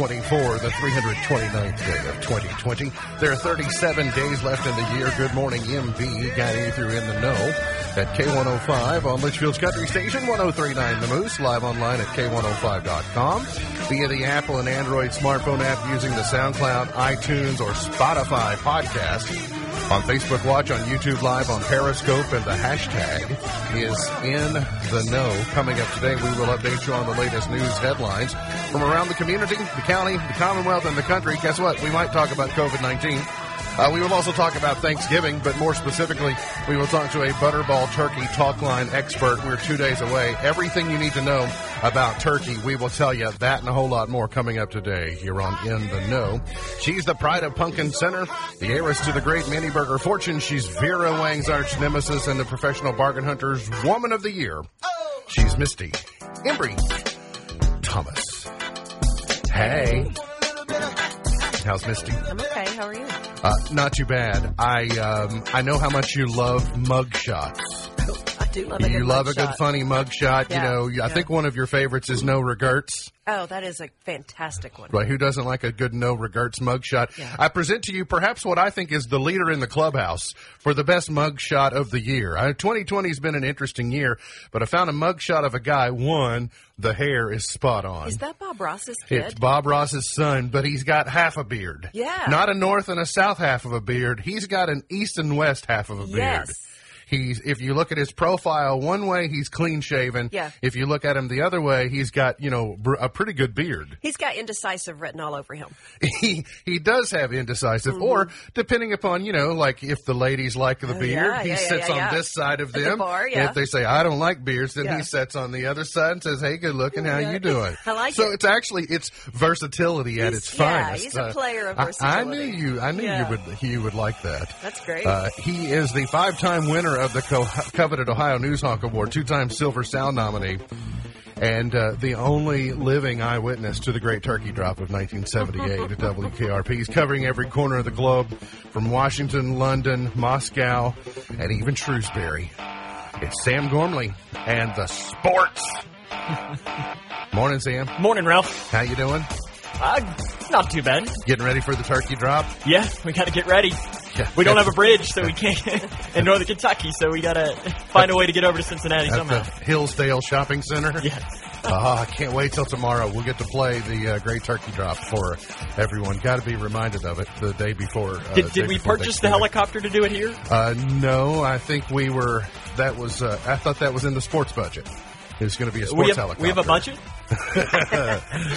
24, the 329th day of 2020. There are 37 days left in the year. Good morning, MB, guiding you through In the Know at K105 on Litchfield's Country Station, 1039 The Moose, live online at K105.com, via the Apple and Android smartphone app using the SoundCloud, iTunes, or Spotify podcast. On Facebook Watch, on YouTube Live, on Periscope, and the hashtag is in the know. Coming up today, we will update you on the latest news headlines from around the community, the county, the Commonwealth, and the country. Guess what? We might talk about COVID 19. Uh, we will also talk about Thanksgiving, but more specifically, we will talk to a Butterball Turkey Talk Line expert. We're two days away. Everything you need to know about turkey, we will tell you that and a whole lot more coming up today here on In the Know. She's the pride of Pumpkin Center, the heiress to the great mini burger fortune. She's Vera Wang's arch nemesis and the professional bargain hunter's woman of the year. She's Misty Embry Thomas. Hey. How's Misty? I'm okay. How are you? Uh, not too bad. I um, I know how much you love mug shots. I do love a You love a mug good shot. funny mug shot. Yeah, You know, I think one of your favorites is no regrets. Oh, that is a fantastic one. Right? Who doesn't like a good no regrets mug shot? Yeah. I present to you perhaps what I think is the leader in the clubhouse for the best mug shot of the year. Uh, 2020 has been an interesting year, but I found a mug shot of a guy. One, the hair is spot on. Is that Bob Ross's kid? It's Bob Ross's son, but he's got half a beard. Yeah. Not a north and a south half of a beard. He's got an east and west half of a beard. He's if you look at his profile one way, he's clean shaven. Yeah. If you look at him the other way, he's got you know br- a pretty good beard. He's got indecisive written all over him. He he does have indecisive, or depending upon you know like if the ladies like the beard, Mm-hmm. yeah, he yeah, sits yeah, on this side of At the them. bar. If they say I don't like beards, then he sits on the other side and says, "Hey, good looking, how you doing?" I like so it. it's actually it's versatility at He's- its yeah, finest. he's a Uh, player of I- I, knew you. I knew you would. He would like that. That's great. Uh, he is the five-time winner of the co- coveted Ohio News Hawk Award, two-time Silver Sound nominee, and uh, the only living eyewitness to the Great Turkey Drop of 1978 at WKRP. He's covering every corner of the globe, from Washington, London, Moscow, and even Shrewsbury. It's Sam Gormley and the sports. Morning, Sam. Morning, Ralph. How you doing? Uh, not too bad. Getting ready for the turkey drop? Yeah, we gotta get ready. Yeah. We don't have a bridge, so we can't in northern Kentucky, so we gotta find a way to get over to Cincinnati at somehow. the Hillsdale Shopping Center. Yeah. Oh, I can't wait till tomorrow. We'll get to play the uh, Great Turkey Drop for everyone. Got to be reminded of it the day before. Uh, Did, day we before purchase the helicopter to do it here? Uh, no, I think we were. That was. Uh, I thought that was in the sports budget. Was going to be a sports We have, helicopter. we have a budget.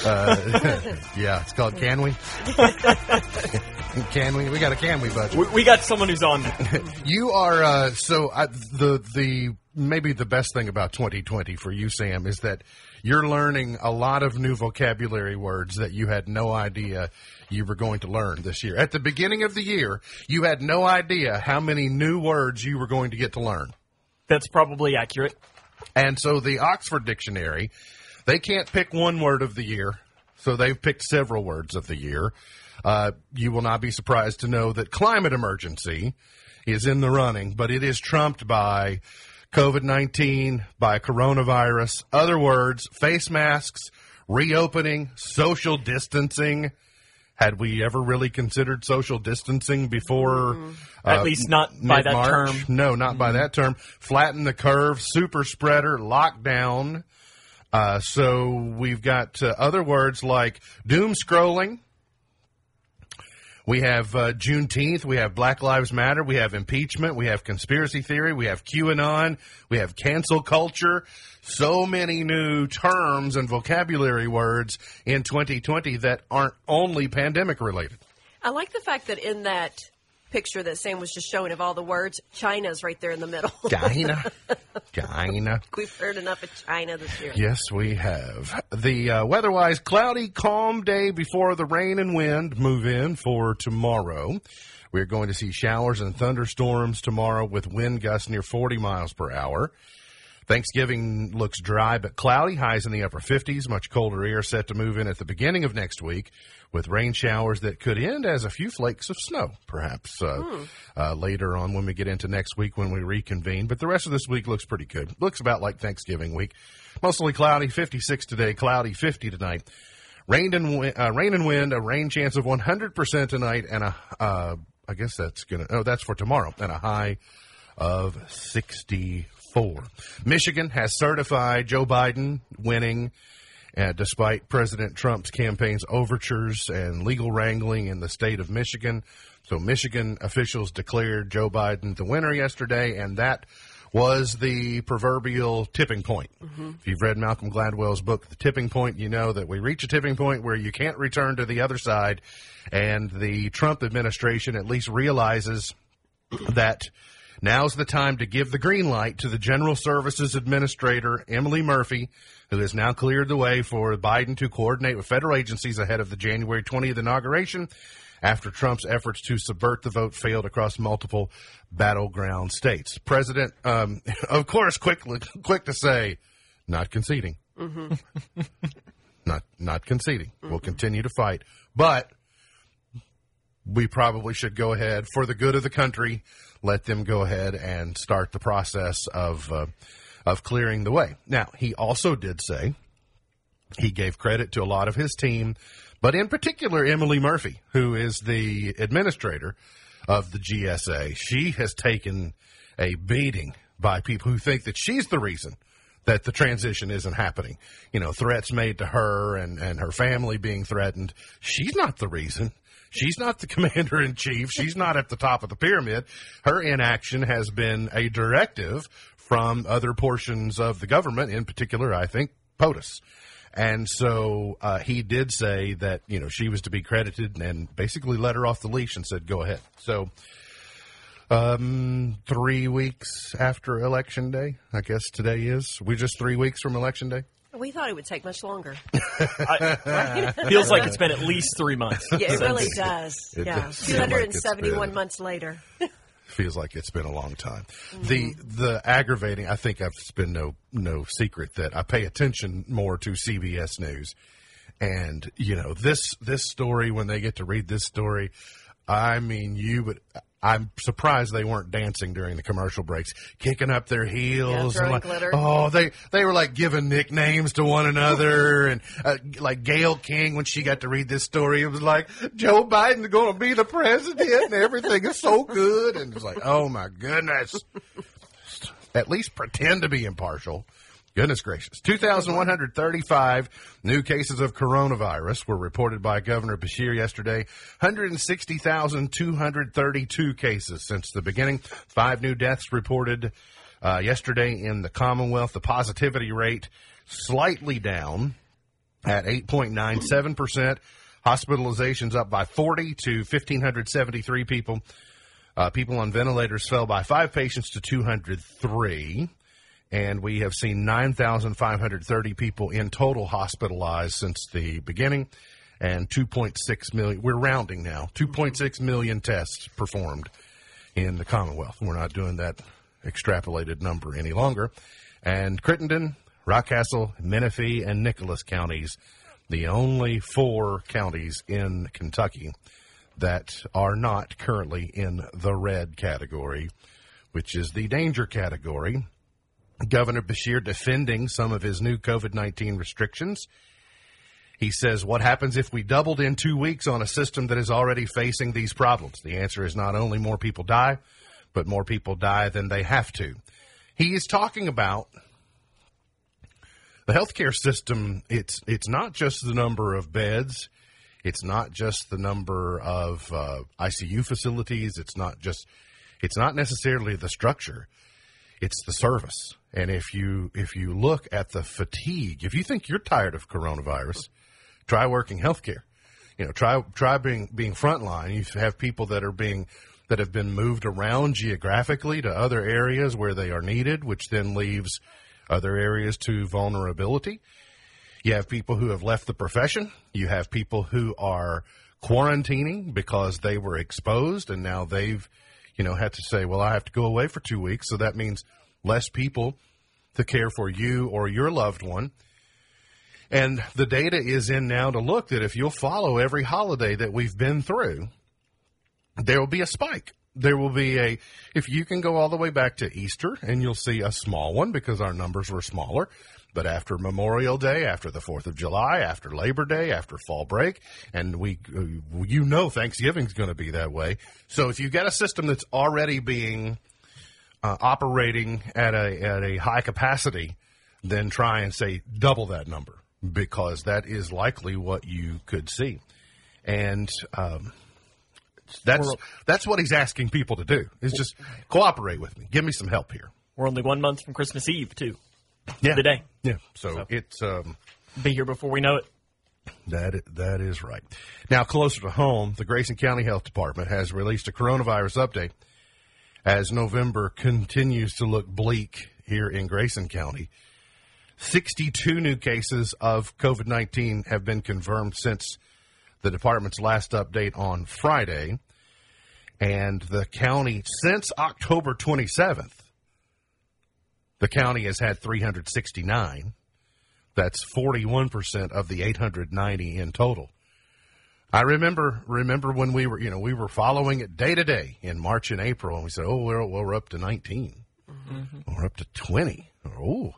Uh, yeah, it's called Can We? can we? We got a Can We budget. We, we got someone who's on. You are uh, so I, the the maybe the best thing about 2020 for you, Sam, is that you're learning a lot of new vocabulary words that you had no idea you were going to learn this year. At the beginning of the year, you had no idea how many new words you were going to get to learn. That's probably accurate. And so the Oxford Dictionary, they can't pick one word of the year, so they've picked several words of the year. Uh, you will not be surprised to know that climate emergency is in the running, but it is trumped by COVID 19, by coronavirus, other words, face masks, reopening, social distancing. Had we ever really considered social distancing before? At least not by that term. No, not by that term. Flatten the curve, super spreader, lockdown. Uh, so we've got uh, other words like doom scrolling. We have uh, Juneteenth. We have Black Lives Matter. We have impeachment. We have conspiracy theory. We have QAnon. We have cancel culture. So many new terms and vocabulary words in 2020 that aren't only pandemic related. I like the fact that in that picture that Sam was just showing of all the words, China's right there in the middle. China. China. We've heard enough of China this year. Yes, we have. The uh, weather-wise cloudy, calm day before the rain and wind move in for tomorrow. We're going to see showers and thunderstorms tomorrow with wind gusts near 40 miles per hour. Thanksgiving looks dry but cloudy, highs in the upper 50s. Much colder air set to move in at the beginning of next week with rain showers that could end as a few flakes of snow, perhaps uh, uh, later on when we get into next week when we reconvene. But the rest of this week looks pretty good. Looks about like Thanksgiving week. Mostly cloudy, 56 today, cloudy, 50 tonight. Rain and wind, uh, rain and wind, a rain chance of 100% tonight, and a uh, I guess that's gonna. Oh, that's for tomorrow, and a high of 64. Michigan has certified Joe Biden winning. Uh, despite President Trump's campaign's overtures and legal wrangling in the state of Michigan. So, Michigan officials declared Joe Biden the winner yesterday, and that was the proverbial tipping point. If you've read Malcolm Gladwell's book, The Tipping Point, you know that we reach a tipping point where you can't return to the other side, and the Trump administration at least realizes that now's the time to give the green light to the General Services Administrator, Emily Murphy, who has now cleared the way for Biden to coordinate with federal agencies ahead of the January 20th inauguration after Trump's efforts to subvert the vote failed across multiple battleground states. President, um, of course, quick, quick to say, not conceding. not, not conceding. We'll continue to fight. But we probably should go ahead for the good of the country. Let them go ahead and start the process of uh, of clearing the way. Now, he also did say he gave credit to a lot of his team, but in particular Emily Murphy, who is the administrator of the GSA. She has taken a beating by people who think that she's the reason that the transition isn't happening. You know, threats made to her and, and her family being threatened. She's not the reason. She's not the commander in chief. She's not at the top of the pyramid. Her inaction has been a directive from other portions of the government, in particular, I think, POTUS. And so uh, he did say that, you know, she was to be credited and basically let her off the leash and said, go ahead. So um, three weeks after Election Day, I guess today is. We're just three weeks from Election Day. We thought it would take much longer. Feels like it's been at least three months. Yeah, it really does. It yeah, does feel like 271 months later. feels like it's been a long time. Mm-hmm. The the aggravating, I think, I've, it's been no no secret that I pay attention more to CBS News, and you know this this story when they get to read this story, I mean, you would. I'm surprised they weren't dancing during the commercial breaks, kicking up their heels. throwing and like, glitter. Oh, they they were like giving nicknames to one another, and uh, like Gayle King when she got to read this story, it was like Joe Biden's going to be the president, and everything is so good, and it's like, oh my goodness. At least pretend to be impartial. Goodness gracious. 2,135 new cases of coronavirus were reported by Governor Beshear yesterday. 160,232 cases since the beginning. Five new deaths reported uh, yesterday in the Commonwealth. The positivity rate slightly down at 8.97%. Hospitalizations up by 40 to 1,573 people. Uh, people on ventilators fell by five patients to 203. And we have seen 9,530 people in total hospitalized since the beginning and 2.6 million. We're rounding now. 2.6 million tests performed in the Commonwealth. We're not doing that extrapolated number any longer. And Crittenden, Rockcastle, Menifee, and Nicholas counties, the only four counties in Kentucky that are not currently in the red category, which is the danger category. Governor Beshear defending some of his new COVID 19 restrictions. He says, What happens if we doubled in two weeks on a system that is already facing these problems? The answer is not only more people die, but more people die than they have to. He is talking about the healthcare system. It's it's not just the number of beds, it's not just the number of uh, ICU facilities. It's not just it's not necessarily the structure. It's the service. And if you if you look at the fatigue, if you think you're tired of coronavirus, try working healthcare. You know, try try being being frontline. You have people that are being that have been moved around geographically to other areas where they are needed, which then leaves other areas to vulnerability. You have people who have left the profession. You have people who are quarantining because they were exposed and now they've, you know, had to say, well, I have to go away for two weeks. So that means less people to care for you or your loved one. And the data is in now to look that if you'll follow every holiday that we've been through, there will be a spike. There will be a, if you can go all the way back to Easter and you'll see a small one because our numbers were smaller. But after Memorial Day, after the 4th of July, after Labor Day, after fall break, and we, uh, you know, Thanksgiving's going to be that way. So if you've got a system that's already being uh, operating at a at a high capacity, then try and say double that number because that is likely what you could see, and um, that's that's what he's asking people to do is just cooperate with me, give me some help here. We're only one month from Christmas Eve, too. Yeah, The day. Yeah, so, So. it's um, Be here before we know it. That that is right. Now, closer to home, the Grayson County Health Department has released a coronavirus update as November continues to look bleak here in Grayson County. 62 new cases of COVID 19 have been confirmed since the department's last update on Friday. And the county, since October 27th, the county has had 369. That's 41% of the 890 in total. I remember remember when we were you know we were following it day to day in March and April and we said oh we're we're up to 19 mm-hmm. we're up to 20 oh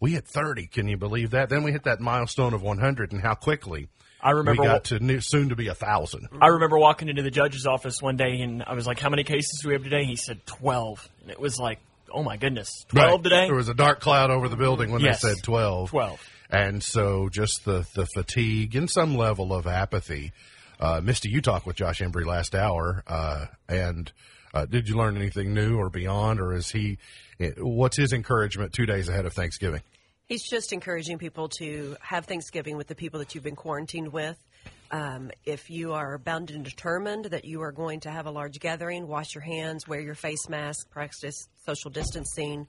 we hit 30 can you believe that then we hit that milestone of 100 and how quickly I remember we got to new, soon to be a thousand I remember walking into the judge's office one day and I was like, How many cases do we have today? He said 12. And it was like, Oh my goodness. 12 Right. today? there was a dark cloud over the building when Yes. they said 12 12. and so just the the fatigue and some level of apathy. Uh, Misty, you talked with Josh Embry last hour, uh, and uh, did you learn anything new or beyond, or is he? eh, What's his encouragement two days ahead of Thanksgiving? He's just encouraging people to have Thanksgiving with the people that you've been quarantined with. Um, if you are bound and determined that you are going to have a large gathering, wash your hands, wear your face mask, practice social distancing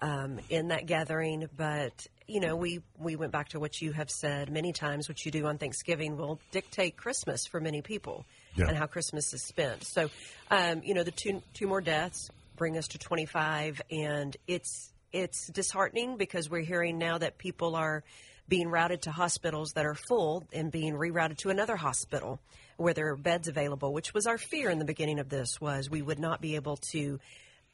um, in that gathering. But you know, we we went back to what you have said many times. What you do on Thanksgiving will dictate Christmas for many people Yeah. and how Christmas is spent. So, um, you know, the two two more deaths bring us to 25, and it's it's disheartening because we're hearing now that people are being routed to hospitals that are full and being rerouted to another hospital where there are beds available, which was our fear in the beginning of this was we would not be able to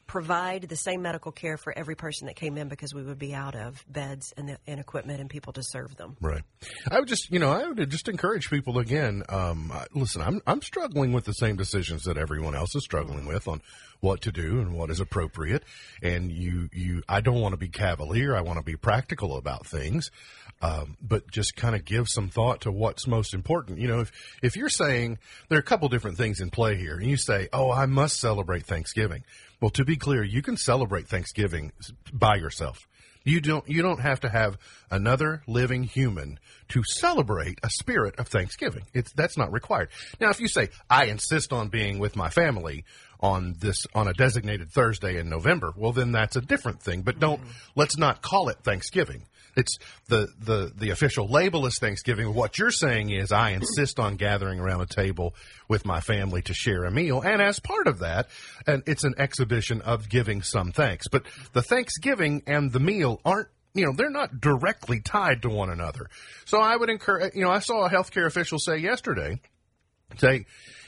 provide the same medical care for every person that came in because we would be out of beds and, and equipment and people to serve them. Right. I would just, you know, I would just encourage people again. Um, listen, I'm I'm struggling with the same decisions that everyone else is struggling with on what to do and what is appropriate. And you, you, I don't want to be cavalier. I want to be practical about things. Um, but just kind of give some thought to what's most important. You know, if if you're saying there are a couple different things in play here, and you say, "Oh, I must celebrate Thanksgiving," well, to be clear, you can celebrate Thanksgiving by yourself. You don't you don't have to have another living human to celebrate a spirit of Thanksgiving. It's that's not required. Now if you say I insist on being with my family on this on a designated Thursday in November, well then that's a different thing, but don't let's not call it Thanksgiving. It's the, the, the official label is Thanksgiving. What you're saying is I insist on gathering around a table with my family to share a meal. And as part of that, and it's an exhibition of giving some thanks. But the Thanksgiving and the meal aren't you know, they're not directly tied to one another. So I would encourage, you know, I saw a healthcare official say yesterday, say,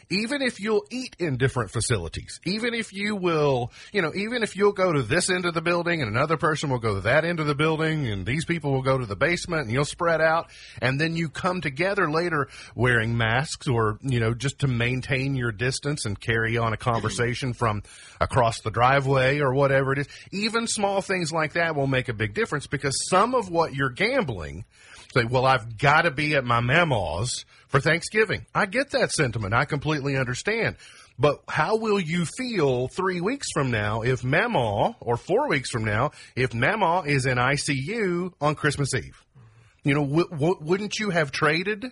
even if you'll eat in different facilities, even if you will, you know, even if you'll go to this end of the building and another person will go to that end of the building and these people will go to the basement and you'll spread out and then you come together later wearing masks or, you know, just to maintain your distance and carry on a conversation from across the driveway or whatever it is. Even small things like that will make a big difference because some of what you're gambling say, well, I've got to be at my mama's for Thanksgiving. I get that sentiment. I completely understand. But how will you feel three weeks from now if Mama, or four weeks from now, if Mama is in ICU on Christmas Eve? You know, w- w- wouldn't you have traded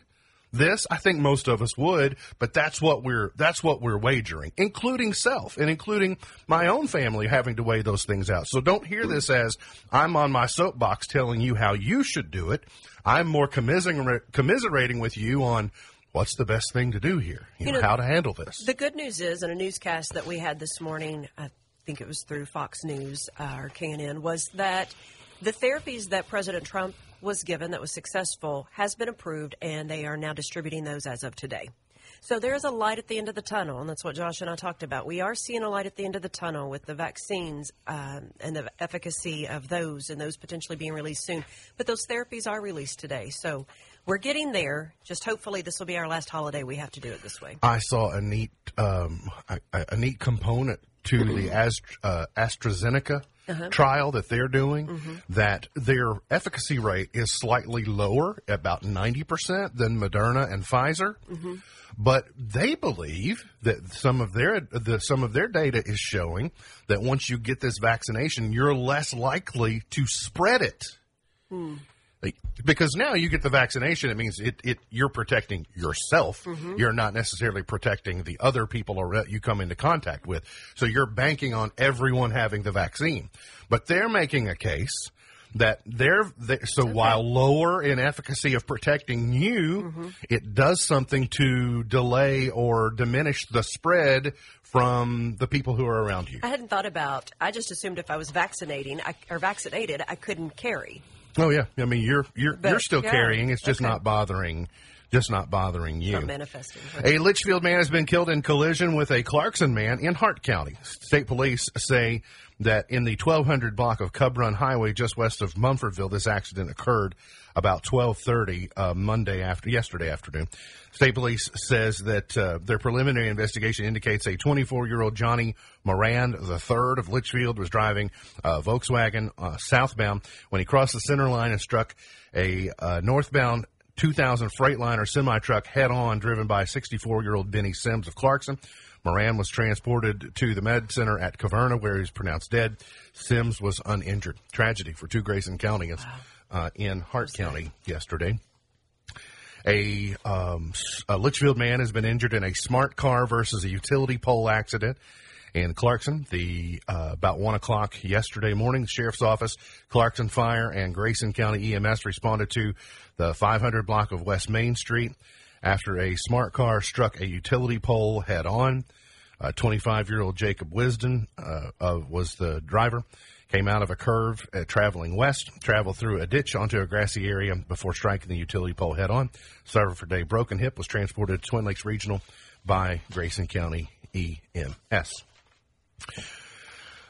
this? I think most of us would, but that's what we're that's what we're wagering, including self and including my own family having to weigh those things out. So don't hear this as I'm on my soapbox telling you how you should do it. I'm more commiserating, commiserating with you on what's the best thing to do here, you, You know, know, how to handle this. The good news is, in a newscast that we had this morning, I think it was through Fox News uh, or KNN, was that the therapies that President Trump was given that was successful has been approved, and they are now distributing those as of today. So there is a light at the end of the tunnel, and that's what Josh and I talked about. We are seeing a light at the end of the tunnel with the vaccines um, and the efficacy of those, and those potentially being released soon. But those therapies are released today, so we're getting there. Just hopefully, this will be our last holiday. We have to do it this way. I saw a neat um, a, a neat component to the uh, AstraZeneca Uh-huh. trial that they're doing. Mm-hmm. That their efficacy rate is slightly lower, about ninety percent, than Moderna and Pfizer. Mm-hmm. But they believe that some of their the, some of their data is showing that once you get this vaccination, you're less likely to spread it. Like, because now you get the vaccination, it means it, it you're protecting yourself. Mm-hmm. You're not necessarily protecting the other people or you come into contact with. So you're banking on everyone having the vaccine. But they're making a case that they're, they, so while lower in efficacy of protecting you, mm-hmm. it does something to delay or diminish the spread from the people who are around you. I hadn't thought about. I just assumed if I was vaccinating I, or vaccinated, I couldn't carry. Oh yeah, I mean you're you're But, you're still yeah, carrying. It's just okay. not bothering, just not bothering you. Not manifesting. A Litchfield man has been killed in collision with a Clarkson man in Hart County. State police say that in the 1200 block of Cub Run Highway just west of Munfordville, this accident occurred about 12:30 uh, Monday after yesterday afternoon. State police says that uh, their preliminary investigation indicates a 24-year-old Johnny Moran III of Litchfield was driving a Volkswagen uh, southbound when he crossed the center line and struck a uh, northbound 2000 Freightliner semi truck head on, driven by 64 year old Benny Sims of Clarkson. Moran was transported to the med center at Caverna, where he was pronounced dead. Sims was uninjured. Tragedy for two Grayson counties uh, in Hart County yesterday. A, um, a Litchfield man has been injured in a smart car versus a utility pole accident in Clarkson. The uh, about one o'clock yesterday morning, the sheriff's office, Clarkson Fire, and Grayson County EMS responded to the 500 block of West Main Street after a smart car struck a utility pole head on. 25 year old Jacob Wisdom uh, uh, was the driver. Came out of a curve uh, traveling west, traveled through a ditch onto a grassy area before striking the utility pole head on. Suffered for a broken hip, was transported to Twin Lakes Regional by Grayson County EMS.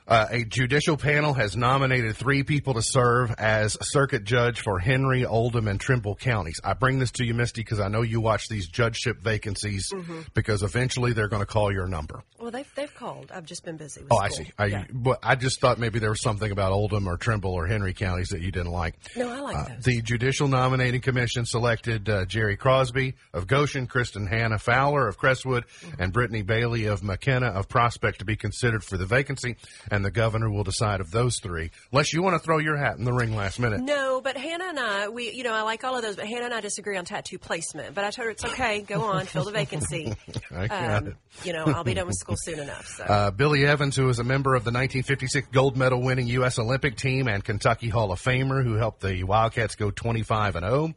Uh, a judicial panel has nominated three people to serve as circuit judge for Henry, Oldham, and Trimble counties. I bring this to you, Misty, because I know you watch these judgeship vacancies because eventually they're going to call your number. Well, they've they've called. I've just been busy. With Oh, I see. I, Yeah. but I just thought maybe there was something about Oldham or Trimble or Henry counties that you didn't like. No, I like Uh, those. the Judicial Nominating Commission selected uh, Jerry Crosby of Goshen, Kristen Hannah Fowler of Crestwood, Mm-hmm. and Brittany Bailey of McKenna of Prospect to be considered for the vacancy, and the governor will decide of those three. Unless you want to throw your hat in the ring last minute. No, but Hannah and I, we, you know, I like all of those, but Hannah and I disagree on tattoo placement. But I told her it's okay, go on, fill the vacancy. I got Um, it. you know, I'll be done with school soon enough. So. Uh, Billy Evans, who was a member of the 1956 gold medal winning U.S. Olympic team and Kentucky Hall of Famer who helped the Wildcats go 25 and 0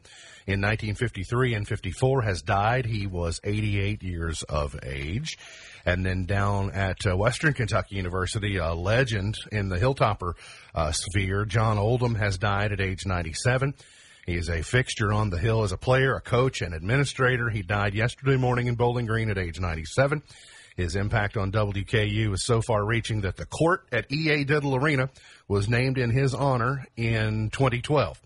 in 1953 and 54, has died. He was 88 years of age. And then down at uh, Western Kentucky University, a legend in the Hilltopper uh, sphere, John Oldham, has died at age 97. He is a fixture on the Hill as a player, a coach, and administrator. He died yesterday morning in Bowling Green at age 97. His impact on WKU is so far reaching that the court at EA Diddle Arena was named in his honor in 2012.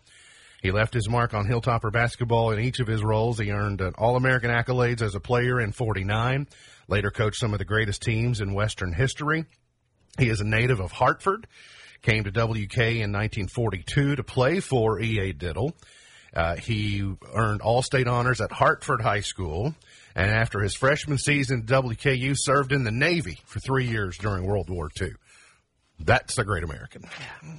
He left his mark on Hilltopper basketball in each of his roles. He earned All American accolades as a player in 49, later coached some of the greatest teams in Western history. He is a native of Hartford, came to WK in 1942 to play for EA Diddle. Uh, he earned all state honors at Hartford High School, and after his freshman season at WKU, served in the Navy for three years during World War II. That's a great American.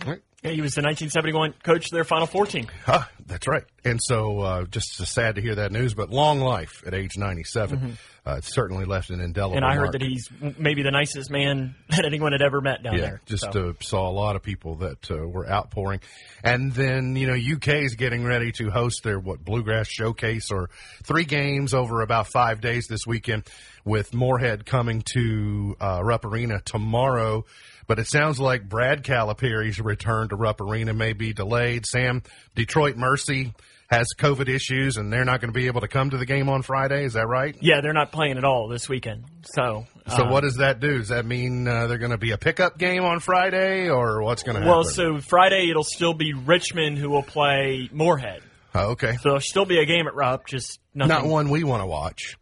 Right. Yeah, he was the 1971 coach of their Final Four team. Huh, that's right. And so, uh, just sad to hear that news, but long life at age 97. Uh, it certainly left an indelible And I mark. heard that he's maybe the nicest man that anyone had ever met down yeah, there. just So, uh, saw a lot of people that uh, were outpouring, and then you know UK is getting ready to host their what bluegrass showcase or three games over about five days this weekend, with Morehead coming to uh, Rupp Arena tomorrow. But it sounds like Brad Calipari's return to Rupp Arena may be delayed. Sam, Detroit Mercy has COVID issues and they're not going to be able to come to the game on Friday. Is that right? Yeah, they're not playing at all this weekend. So, So um, what does that do? Does that mean uh, they're going to be a pickup game on Friday, or what's going to happen? Well, so Friday it'll still be Richmond who will play Morehead. Oh, okay, So there'll still be a game at Rupp, just nothing, not one we want to watch.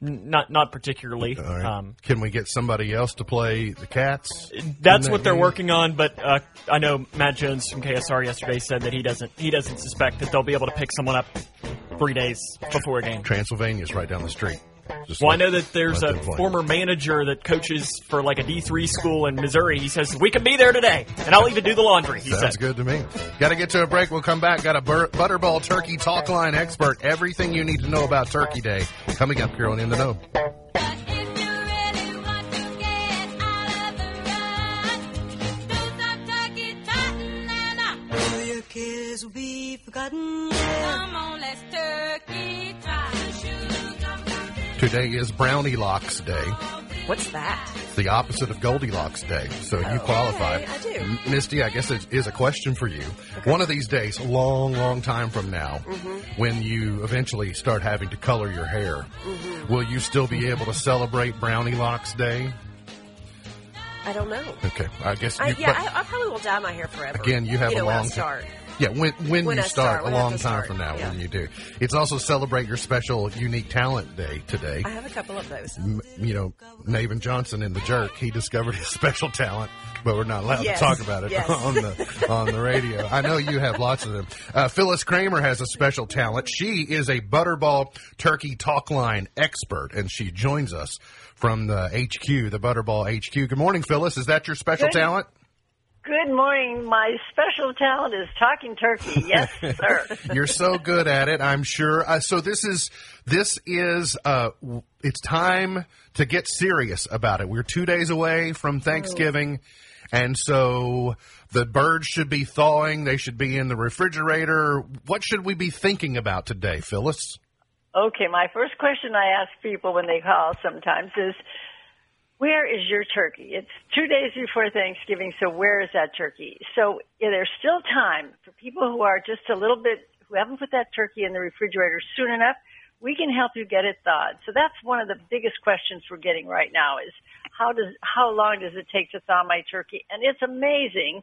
Not not particularly. Right. Um, Can we get somebody else to play the Cats? that's in what they're game? working on, but uh, I know Matt Jones from KSR yesterday said that he doesn't he doesn't suspect that they'll be able to pick someone up three days before a game. Transylvania's right down the street. Just Well, I know that there's a them former manager that coaches for like a D3 school in Missouri. He says, We can be there today, and I'll even do the laundry. He Sounds said. good to me. Got to get to a break. We'll come back. Got a bur- Butterball Turkey Talk Line expert. Everything you need to know about Turkey Day. Coming up here on In the Know. But really want to get out of the rut, do some turkey trotting and All your cares will be forgotten. Yeah. come on, let's turkey trot. Today is Brownie Locks Day. What's that? It's the opposite of Goldilocks Day. So you qualify. okay, I do. Misty, I guess it is a question for you. One of these days, a long, long time from now, Mm-hmm. when you eventually start having to color your hair, Mm-hmm. will you still be able to celebrate Brownie Locks Day? I don't know. Okay, I guess you. I, yeah, I, I probably will dye my hair forever. Again, you have you a know, when long start. Yeah, when when, When you start, start, a long time start, from now, yeah. when you do. It's also celebrate your special unique talent day today. I have a couple of those. M- you know, Navin Johnson in the jerk, he discovered his special talent, but we're not allowed Yes, to talk about it yes. on the on the radio. I know you have lots of them. Uh, Phyllis Kramer has a special talent. She is a Butterball Turkey Talk Line expert, and she joins us from the HQ, the Butterball HQ. Good morning, Phyllis. Is that your special Good. talent? Good morning. My special talent is talking turkey. Yes, sir. You're so good at it, I'm sure. Uh, so this is this is uh, it's time to get serious about it. We're two days away from Thanksgiving, and so the birds should be thawing. They should be in the refrigerator. What should we be thinking about today, Phyllis? Okay, my first question I ask people when they call sometimes is, where is your turkey? It's two days before Thanksgiving, so where is that turkey? So yeah, there's still time for people who are just a little bit, who haven't put that turkey in the refrigerator soon enough. We can help you get it thawed. So that's one of the biggest questions we're getting right now is how does, how long does it take to thaw my turkey? And it's amazing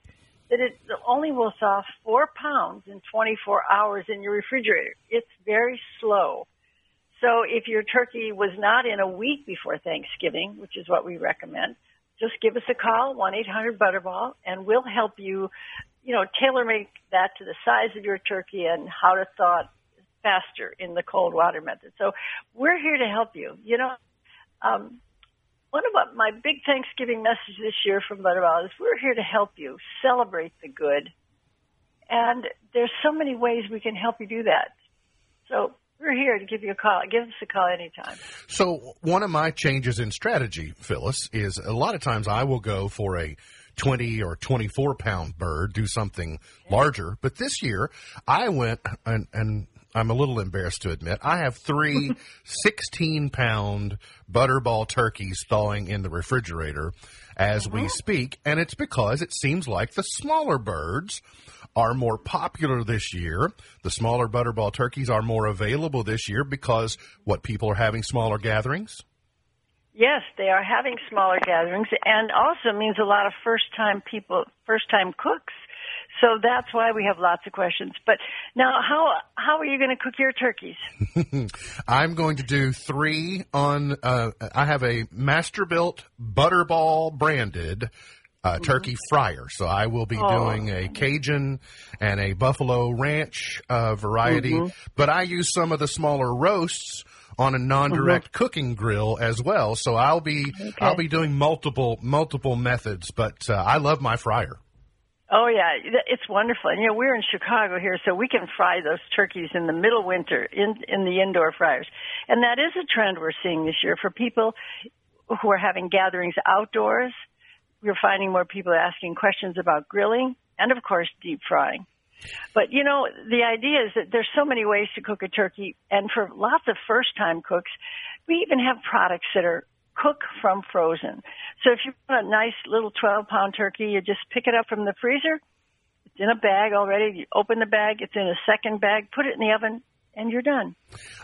that it only will thaw four pounds in 24 hours in your refrigerator. It's very slow. So if your turkey was not in a week before Thanksgiving, which is what we recommend, just give us a call, 1-800-Butterball, and we'll help you, you know, tailor make that to the size of your turkey and how to thaw it faster in the cold water method. So we're here to help you. You know, um, one of my- big Thanksgiving messages this year from Butterball is we're here to help you celebrate the good. And there's so many ways we can help you do that. So we're here to give you a call. Give us a call anytime. So one of my changes in strategy, Phyllis, is a lot of times I will go for a 20 or 24 pound bird, do something larger. But this year I went and, and I'm a little embarrassed to admit I have three 16 pound butterball turkeys thawing in the refrigerator as we uh-huh. speak. And it's because it seems like the smaller birds are more popular this year. The smaller butterball turkeys are more available this year because what people are having smaller gatherings. Yes, they are having smaller gatherings and also means a lot of first time people, first time cooks. So that's why we have lots of questions. But now how, how are you going to cook your turkeys? I'm going to do three on. Uh, I have a Masterbuilt Butterball branded uh, turkey fryer, so I will be doing a Cajun and a Buffalo Ranch uh, variety. But I use some of the smaller roasts on a non-direct cooking grill as well. So I'll be I'll be doing multiple multiple methods. But uh, I love my fryer. Oh yeah, it's wonderful. And you know, we're in Chicago here, so we can fry those turkeys in the middle winter in in the indoor fryers. And that is a trend we're seeing this year for people who are having gatherings outdoors. We're finding more people asking questions about grilling and of course deep frying. But you know, the idea is that there's so many ways to cook a turkey and for lots of first time cooks, we even have products that are cook from frozen. So if you want a nice little 12 pound turkey, you just pick it up from the freezer. It's in a bag already. You open the bag, it's in a second bag, put it in the oven, and you're done.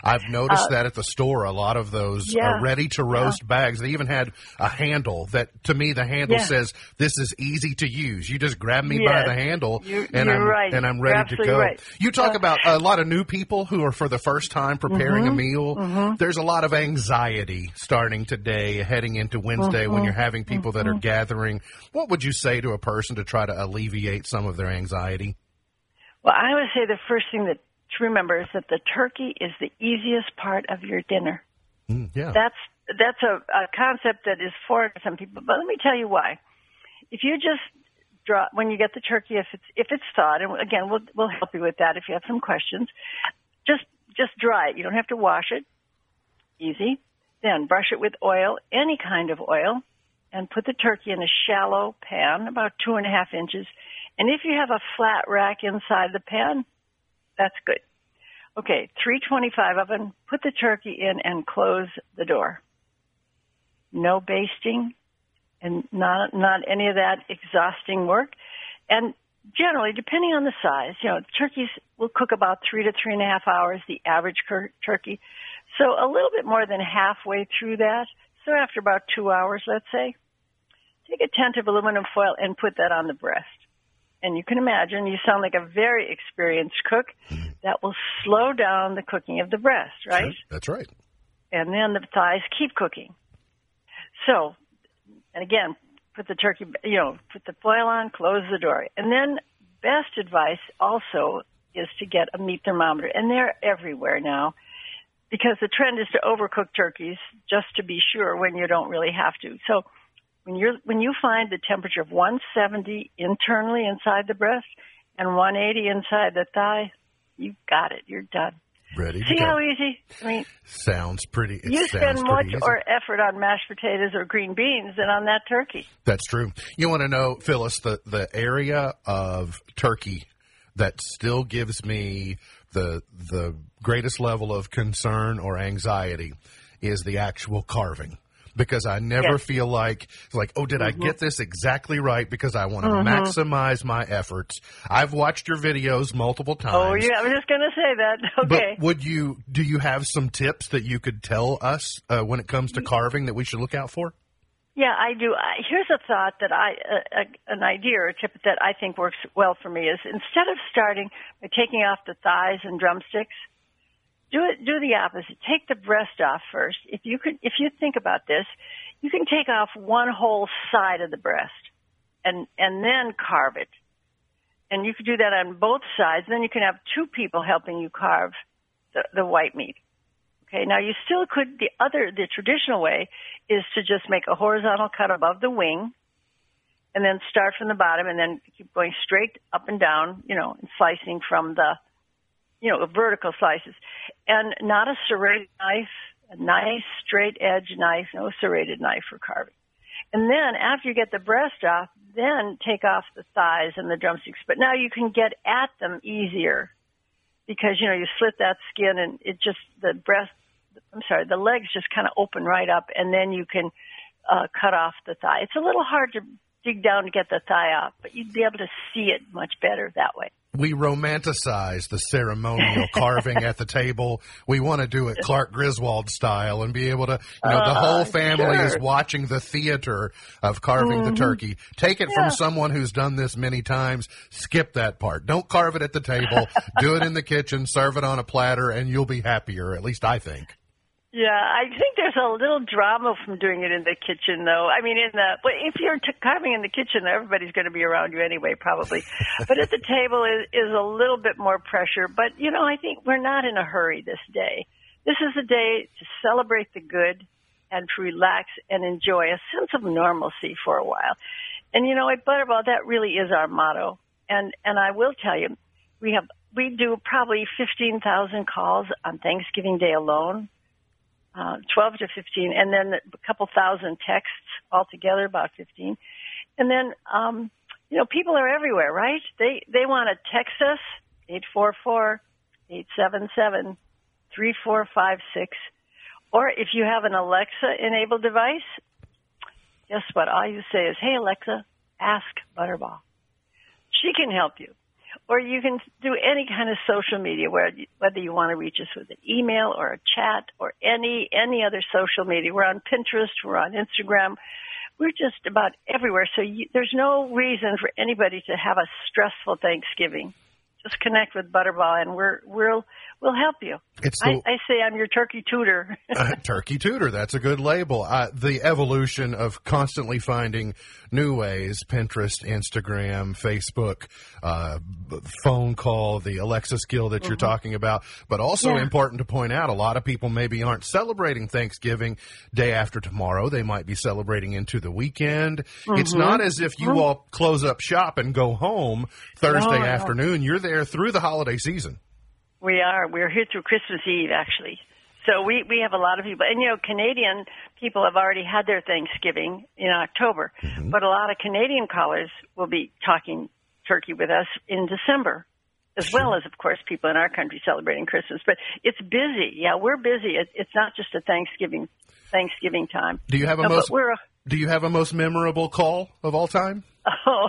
I've noticed that at the store, a lot of those Uh, yeah. uh, ready to roast bags. They even had a handle that, to me, the handle Yeah. says this is easy to use. You just grab me by the handle, You- and you're I'm right. and I'm You're ready to go. right. You talk Uh, about a lot of new people who are for the first time preparing Mm-hmm. a meal. There's a lot of anxiety starting today, heading into Wednesday when Mm-hmm. you're having people that are gathering. What would you say to a person to try to alleviate some of their anxiety? Well, I would say the first thing that to remember is that the turkey is the easiest part of your dinner. Mm, yeah. That's that's a, a concept that is foreign to some people, but let me tell you why. If you just draw when you get the turkey, if it's if it's thawed, and again we'll we'll help you with that if you have some questions. Just just dry it. You don't have to wash it. Easy. Then brush it with oil, any kind of oil, and put the turkey in a shallow pan, about two and a half inches. And if you have a flat rack inside the pan, that's good. Okay, 325 oven, put the turkey in and close the door. No basting and not, not any of that exhausting work. And generally, depending on the size, you know, turkeys will cook about three to three and a half hours, the average turkey. So a little bit more than halfway through that. So after about two hours, let's say, take a tent of aluminum foil and put that on the breast. And you can imagine you sound like a very experienced cook. Mm-hmm. That will slow down the cooking of the breast, right? Sure. That's right. and then the thighs keep cooking. So, and again, put the turkey, you know, put the foil on, close the door. And then best advice also is to get a meat thermometer. And they're everywhere now because the trend is to overcook turkeys just to be sure when you don't really have to. So when you're, when you find the temperature of 170 internally inside the breast and 180 inside the thigh, you got it. You're done. Ready See go. how easy? I mean, Sounds pretty. It you spend much easy. or effort on mashed potatoes or green beans than on that turkey. That's true. You want to know, Phyllis, the, the area of Turkey that still gives me the the greatest level of concern or anxiety is the actual carving. Because I never Yes. Mm-hmm. feel like like, oh, did I get this exactly right? Because I want to maximize my efforts. I've watched your videos multiple times. Oh, yeah, I was just going to say that. Okay. But would you do you have some tips that you could tell us uh, when it comes to carving that we should look out for? yeah, I do. I, here's a thought that I, uh, an idea or a tip that I think works well for me is instead of starting by taking off the thighs and drumsticks, do it, do the opposite. Take the breast off first. If you could, if you think about this, you can take off one whole side of the breast and, and then carve it. And you could do that on both sides. Then you can have two people helping you carve the, the white meat. Okay, now you still could, the other, the traditional way is to just make a horizontal cut above the wing and then start from the bottom and then keep going straight up and down, you know, and slicing from the, you know, vertical slices. And not a serrated knife, a nice straight edge knife, no serrated knife for carving. And then after you get the breast off, then take off the thighs and the drumsticks. But now you can get at them easier because, you know, you slit that skin and it just, the breast, I'm sorry, the legs just kind of open right up and then you can uh, cut off the thigh. It's a little hard to dig down to get the thigh off, but you'd be able to see it much better that way. we romanticize the ceremonial carving at the table. We want to do it Clark Griswold style and be able to, you know, the whole family is Uh, sure. Mm-hmm. watching the theater of carving the turkey. Take it Yeah. from someone who's done this many times. Skip that part. Don't carve it at the table. do it in the kitchen, serve it on a platter, and you'll be happier. At least I think. Yeah, I think there's a little drama from doing it in the kitchen, though. I mean, in the but if you're t- carving in the kitchen, everybody's going to be around you anyway, probably. but at the table is is a little bit more pressure. But you know, I think we're not in a hurry this day. This is a day to celebrate the good and to relax and enjoy a sense of normalcy for a while. And you know, at Butterball, that really is our motto. And and I will tell you, we have we do probably fifteen thousand calls on Thanksgiving Day alone uh, 12 to 15, and then a couple thousand texts altogether, about 15. And then, um, you know, people are everywhere, right? They they want to text us 844 877 3456, or if you have an Alexa enabled device, guess what? All you say is, "Hey Alexa, ask Butterball." She can help you. Or you can do any kind of social media, where whether you want to reach us with an email or a chat or any any other social media. We're on Pinterest, we're on Instagram, we're just about everywhere. So you, there's no reason for anybody to have a stressful Thanksgiving. Just connect with Butterball, and we're we'll we'll help you. It's I, the- I say I'm your turkey tutor. Uh, Turkey Tutor, that's a good label. Uh, the evolution of constantly finding new ways Pinterest, Instagram, Facebook, uh, phone call, the Alexa skill that you're talking about. But also Yeah. important to point out, a lot of people maybe aren't celebrating Thanksgiving day after tomorrow. They might be celebrating into the weekend. It's not as if you all close up shop and go home Thursday No, no. afternoon. You're there through the holiday season. We are. We're here through Christmas Eve, actually. So we, we have a lot of people. And, you know, Canadian people have already had their Thanksgiving in October. Mm-hmm. But a lot of Canadian callers will be talking turkey with us in December, as well as, of course, people in our country celebrating Christmas. But it's busy. Yeah, we're busy. It, it's not just a Thanksgiving Thanksgiving time. Do you have a No, most we're a, Do you have a most memorable call of all time? Oh,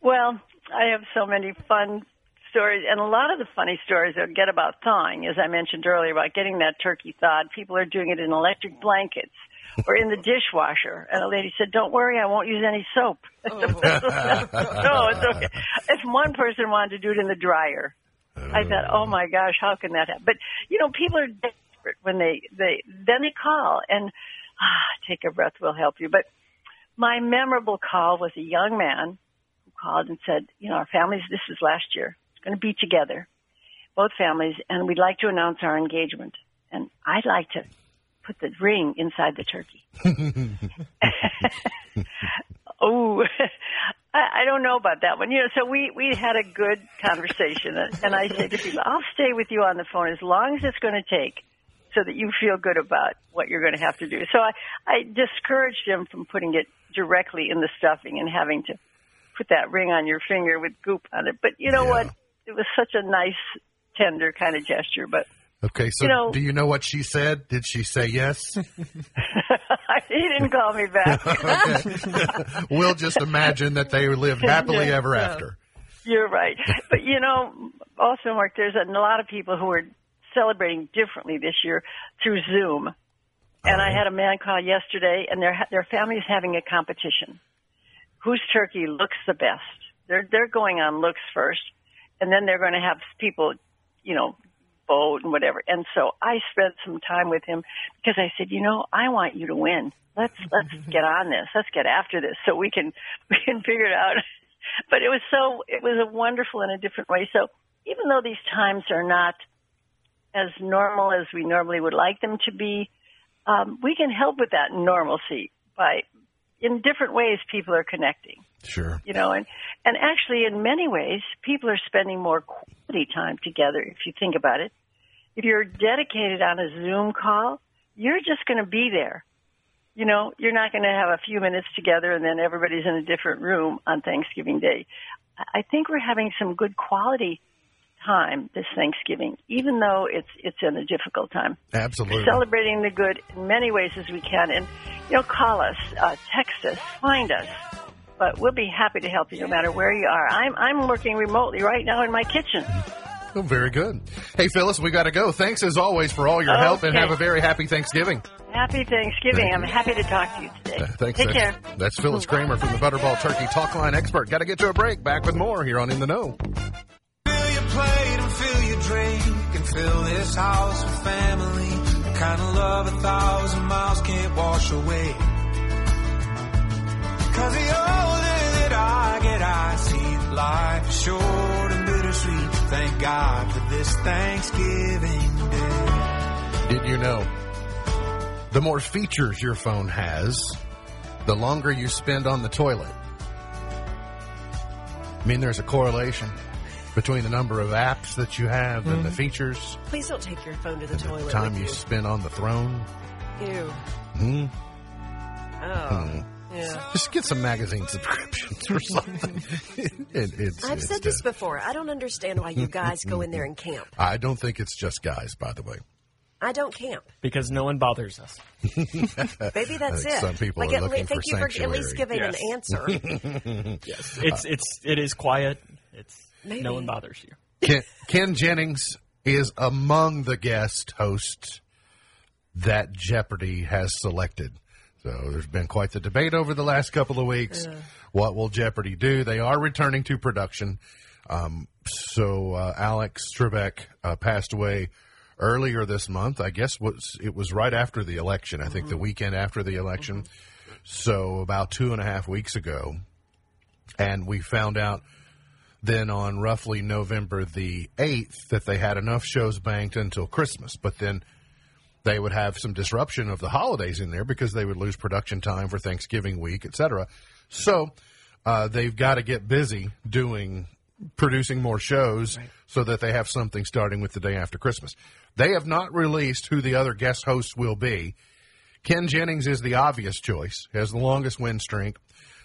well, I have so many fun stories, and a lot of the funny stories that get about thawing, as I mentioned earlier, about getting that turkey thawed. People are doing it in electric blankets or in the dishwasher. And a lady said, "Don't worry, I won't use any soap." no, it's okay. If one person wanted to do it in the dryer, I thought, "Oh my gosh, how can that happen?" But you know, people are desperate when they they then they call and ah, take a breath. We'll help you, but my memorable call was a young man who called and said, you know, our families, this is last year, going to be together, both families, and we'd like to announce our engagement. And I'd like to put the ring inside the turkey. oh, I, I don't know about that one. You know, so we, we had a good conversation and, I said to people, I'll stay with you on the phone as long as it's going to take so that you feel good about what you're going to have to do. So I, I discouraged him from putting it directly in the stuffing and having to put that ring on your finger with goop on it. But you know Yeah. what? It was such a nice, tender kind of gesture. But Okay, so You know- do you know what she said? Did she say yes? he didn't call me back. we'll just imagine that they lived happily ever after. You're right. But you know, also, Mark, there's a lot of people who are celebrating differently this year through Zoom. And I uh-huh. had a man call yesterday, and their their family is having a competition. Whose turkey looks the best? They're they're going on looks first, and then they're going to have people, you know, vote and whatever. And so I spent some time with him because I said, you know, I want you to win. Let's let's get on this. Let's get after this so we can we can figure it out. But it was so it was a wonderful in a different way. So even though these times are not as normal as we normally would like them to be, um, we can help with that normalcy by in different ways people are connecting Sure. you know and and actually in many ways people are spending more quality time together if you think about it if you're dedicated on a zoom call you're just going to be there you know you're not going to have a few minutes together and then everybody's in a different room on thanksgiving day I- think we're having some good quality time this thanksgiving even though it's it's in a difficult time Absolutely. celebrating the good in many ways as we can. And, you know, call us, uh, text us, find us. But we'll be happy to help you no matter where you are. I'm, I'm working remotely right now in my kitchen. Oh, very good. Hey, Phyllis, we got to go. Thanks as always for all your help and have a very happy Thanksgiving. Happy Thanksgiving. Thank I'm happy to talk to you today. Uh, thanks. Take that's, care. That's Phyllis Kramer from the Butterball Turkey Talk Line expert. Got to get to a break. Back with more here on In the Know. Fill your plate and fill your drink and fill this house with family. The kind of love a thousand miles can't wash away. Cause the older that I get, I see life short and bittersweet. Thank God for this Thanksgiving Day. Did you know? The more features your phone has, the longer you spend on the toilet. I mean, there's a correlation between the number of apps that you have and the features, Please don't take your phone to the the toilet. time with you spend on the throne. Ew. Hmm. Oh. Yeah. Just get some magazine subscriptions or something. it, it's, I've it's said this just- before. I don't understand why you guys go in there and camp. I don't think it's just guys, by the way. I don't camp. because no one bothers us. Maybe that's it. some people like are at looking least, thank for you for at least sanctuary. giving Yes. an answer. Yes, it's it's it is quiet. It's Maybe. No one bothers you. Ken, Ken Jennings is among the guest hosts that Jeopardy has selected. So there's been quite the debate over the last couple of weeks. What will Jeopardy do? They are returning to production. Um, so uh, Alex Trebek uh, passed away earlier this month. I guess was it was right after the election. I think the weekend after the election. So about two and a half weeks ago, and we found out then on roughly November the 8th that they had enough shows banked until Christmas. But then they would have some disruption of the holidays in there because they would lose production time for Thanksgiving week, et cetera. So uh, they've got to get busy doing producing more shows so that they have something starting with the day after Christmas. They have not released who the other guest hosts will be. Ken Jennings is the obvious choice. Has the longest win streak.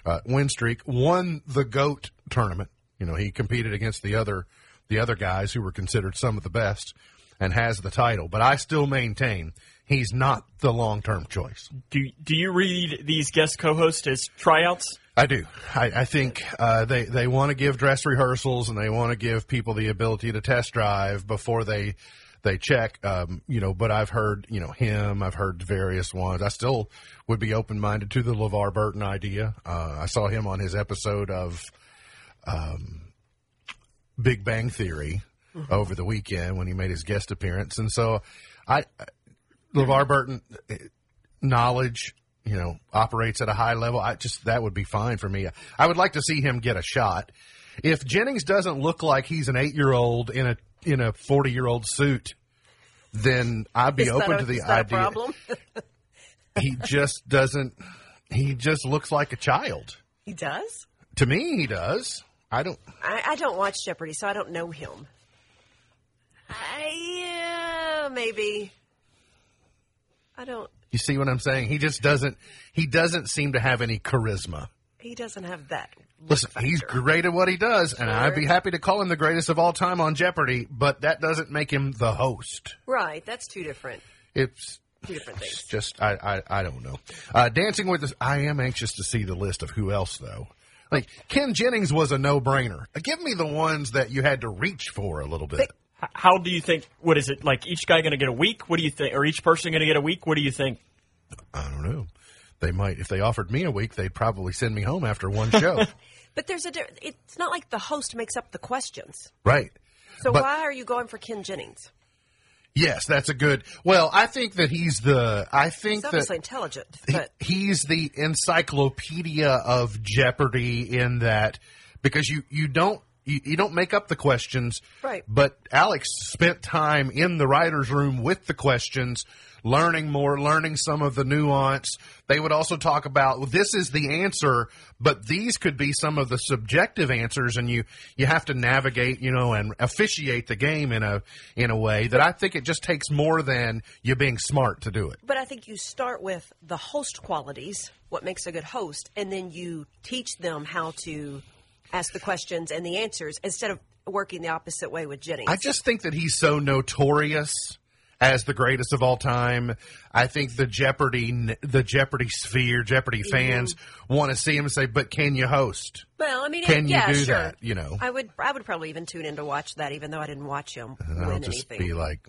Uh, win streak. Won the goat tournament. You know, he competed against the other the other guys who were considered some of the best, and has the title. But I still maintain he's not the long term choice. Do do you read these guest co-hosts as tryouts? I do. I, I think uh, they they want to give dress rehearsals and they want to give people the ability to test drive before they they check. Um, you know, but I've heard you know him. I've heard various ones. I still would be open minded to the LeVar Burton idea. Uh, I saw him on his episode of um, Big Bang Theory over the weekend when he made his guest appearance, and so I LeVar Burton eh, knowledge, you know, operates at a high level. I just that would be fine for me. I would like to see him get a shot. If Jennings doesn't look like he's an eight year old in a in a forty year old suit, then I'd be Is open a- to the is that a idea. problem? he just doesn't. He just looks like a child. he does. To me, he does. I don't. I, I don't watch Jeopardy, so I don't know him. I, yeah, maybe. I don't. You see what I'm saying? He just doesn't. He doesn't seem to have any charisma. He doesn't have that. Listen, he's great at what he does, and I'd be happy to call him the greatest of all time on Jeopardy. But that doesn't make him the host. Right. That's two different. It's Two different things. It's just I, I I don't know. Uh, Dancing with the I am anxious to see the list of who else though. Like Ken Jennings was a no brainer. Give me the ones that you had to reach for a little bit. H- How do you think? What is it like? Each guy going to get a week? What do you think? Or each person going to get a week? What do you think? I don't know. They might if they offered me a week, they'd probably send me home after one show. But there's a. It's not like the host makes up the questions. right. So But- why are you going for Ken Jennings? Yes, that's a good. Well, I think that he's the. I think He's that obviously intelligent, he- he's the encyclopedia of Jeopardy in that because you you don't you, you don't make up the questions, Right. But Alex spent time in the writers' room with the questions, learning more, learning some of the nuance. They would also talk about well, this is the answer, but these could be some of the subjective answers, and you you have to navigate, you know, and officiate the game in a in a way that I think it just takes more than you being smart to do it. but I think you start with the host qualities, what makes a good host, and then you teach them how to ask the questions and the answers instead of working the opposite way with Jennings. I just think that he's so notorious as the greatest of all time. I think the Jeopardy, the Jeopardy sphere, Jeopardy mm-hmm. fans want to see him and say, "But can you host?" well, I mean, Can you yeah, do sure. that, you know? I would. I would probably even tune in to watch that, even though I didn't watch him uh, And I'll win just anything. be like,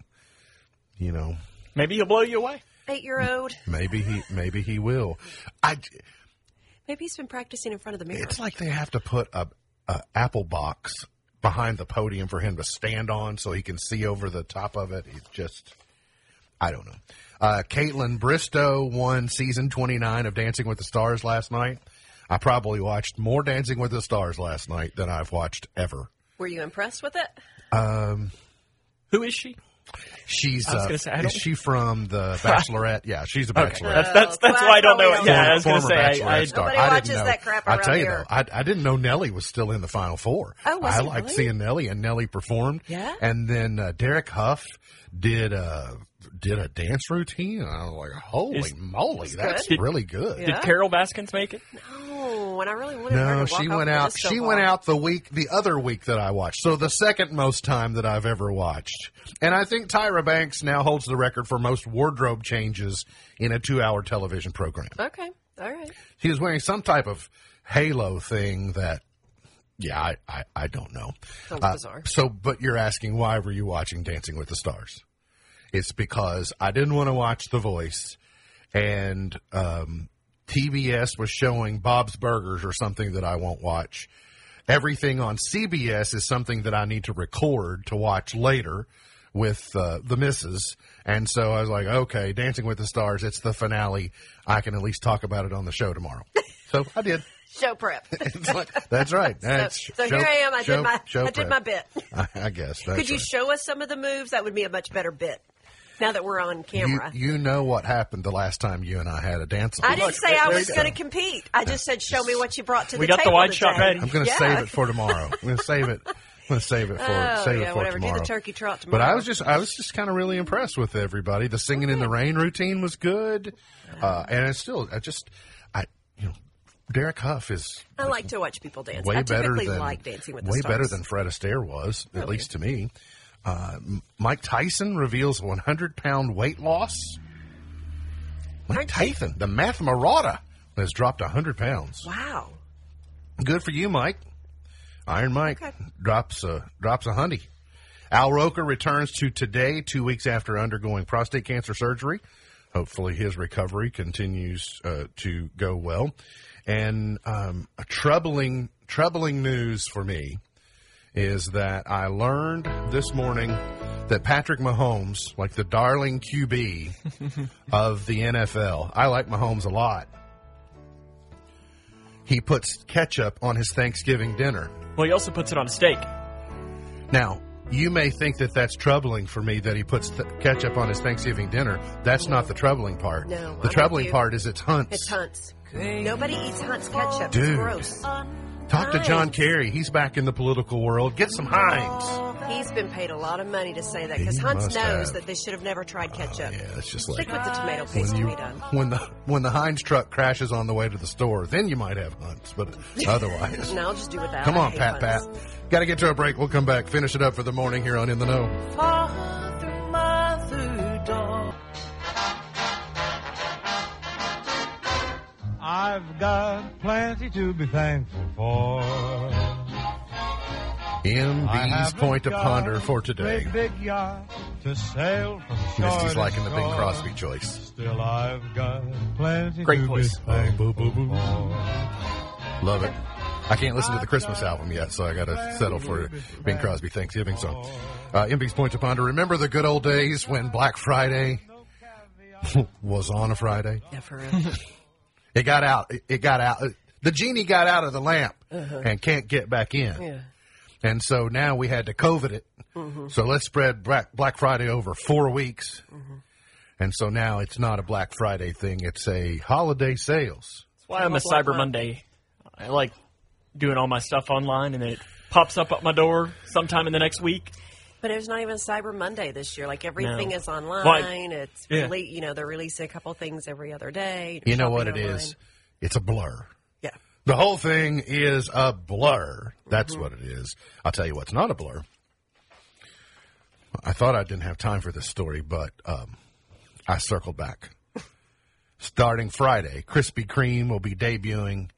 you know, Maybe he'll blow you away. Eight-year-old. maybe he, maybe he will. I, Maybe he's been practicing in front of the mirror. it's like they have to put a, a apple box behind the podium for him to stand on so he can see over the top of it. It's just, I don't know. Uh, Kaitlyn Bristowe won season 29 of Dancing with the Stars last night. I probably watched more Dancing with the Stars last night than I've watched ever. Were you impressed with it? Who is she? She's, uh, say, is she from the Bachelorette? yeah, she's a Bachelorette. That's that's, that's well, why I don't know. it. Yeah, don't. I was going to Former say I, Bachelorette I, star. Nobody I didn't watches know. that crap I tell you here. though, I, I didn't know Nelly was still in the Final Four. Oh, was I he liked really? seeing Nelly, and Nelly performed. Yeah? And then uh, Derek Hough did a did a dance routine, and I was like, "Holy Is- moly, that's good. really good." Yeah. did Carole Baskins make it? No, and I really wanted her No, to she off went out. disco She ball. went out the week, the other week that I watched. So the second most time that I've ever watched. And I think Tyra Banks now holds the record for most wardrobe changes in a two-hour television program. Okay, all right. She was wearing some type of halo thing that Yeah, I, I, I don't know. Sounds Uh, bizarre. So, but you're asking why were you watching Dancing with the Stars? It's because I didn't want to watch The Voice, and um, TBS was showing Bob's Burgers or something that I won't watch. Everything on CBS is something that I need to record to watch later with uh, the misses. And so I was like, okay, Dancing with the Stars, it's the finale. I can at least talk about it on the show tomorrow. So I did. Show prep. Like- That's right. That's so show- here I am. I show- did my I did my bit. I, I guess. Could you right. show us some of the moves? That would be a much better bit. Now that we're on camera. you know what happened the last time you and I had a dance. I didn't say I was going to compete. I just said, show me what you brought to We the got the table wide shot today. ready. I'm going to Yeah. save it for tomorrow. I'm going to save it. I'm going to save it for Oh, save yeah, it for whatever. Do the tomorrow. turkey trot tomorrow. But I was just I was just kind of really impressed with everybody. The singing in the rain routine was good, uh, and it's still I just I you know Derek Hough is I like to watch people dance. way I better than like dancing with the way stars. better than Fred Astaire was, at least to me. Uh, Mike Tyson reveals 100 pound weight loss. Mike Tyson, the math marauder, has dropped 100 pounds. Wow. Good for you, Mike. Iron Mike Okay. drops a drops a hundy. Al Roker returns to today, two weeks after undergoing prostate cancer surgery. Hopefully, his recovery continues uh, to go well. And um, a troubling, troubling news for me is that I learned this morning that Patrick Mahomes, like the darling QB of the NFL, I like Mahomes a lot. He puts ketchup on his Thanksgiving dinner. Well, he also puts it on a steak. Now, you may think that that's troubling for me that he puts th- ketchup on his Thanksgiving dinner. That's not the troubling part. No, I'm the with troubling part is it's Hunt's. It's Hunt's. Nobody eats Hunt's ketchup. Dude. It's gross. Talk to John Kerry. He's back in the political world. Get some Heinz. Oh, he's been paid a lot of money to say that because He Hunt's knows have. that they should have never tried ketchup. Oh, yeah, it's just like Stick like with the tomato paste when to be done. when the when the Heinz truck crashes on the way to the store, then you might have Hunt's, but otherwise. No, I'll just do without. Come on, hate Pat Pat. Got to get to a break. We'll come back, finish it up for the morning here on In the Know. I've got plenty to be thankful for. I MB's point of got ponder for today. Big, big yacht to sail from shore Misty's to liking the Bing. Crosby choice. Still, I've got plenty Great to voice. be thankful for. Love it. I can't listen to the Christmas album yet, so I got to settle for Bing Crosby Thanksgiving song. Uh, MB's point to ponder. Remember the good old days when Black Friday was on a Friday? Yeah, for real. It got out. It, it got out. The genie got out of the lamp uh-huh. and can't get back in. yeah. And so now we had to COVID it. Mm-hmm. So let's spread Black, Black Friday over four weeks. Mm-hmm. And so now it's not a Black Friday thing. It's a holiday sales. That's why I'm a Black Cyber Month. Monday. I like doing all my stuff online, and then it pops up at my door sometime in the next week. But there's not even Cyber Monday this year. Like everything No. is online. Well, I- it's yeah. rele- you know they're releasing a couple things every other day. You know what it online. is? It's a blur. Yeah. The whole thing is a blur. That's what it is. I'll tell you what's not a blur. I thought I didn't have time for this story, but um, I circled back. Starting Friday, Krispy Kreme will be debuting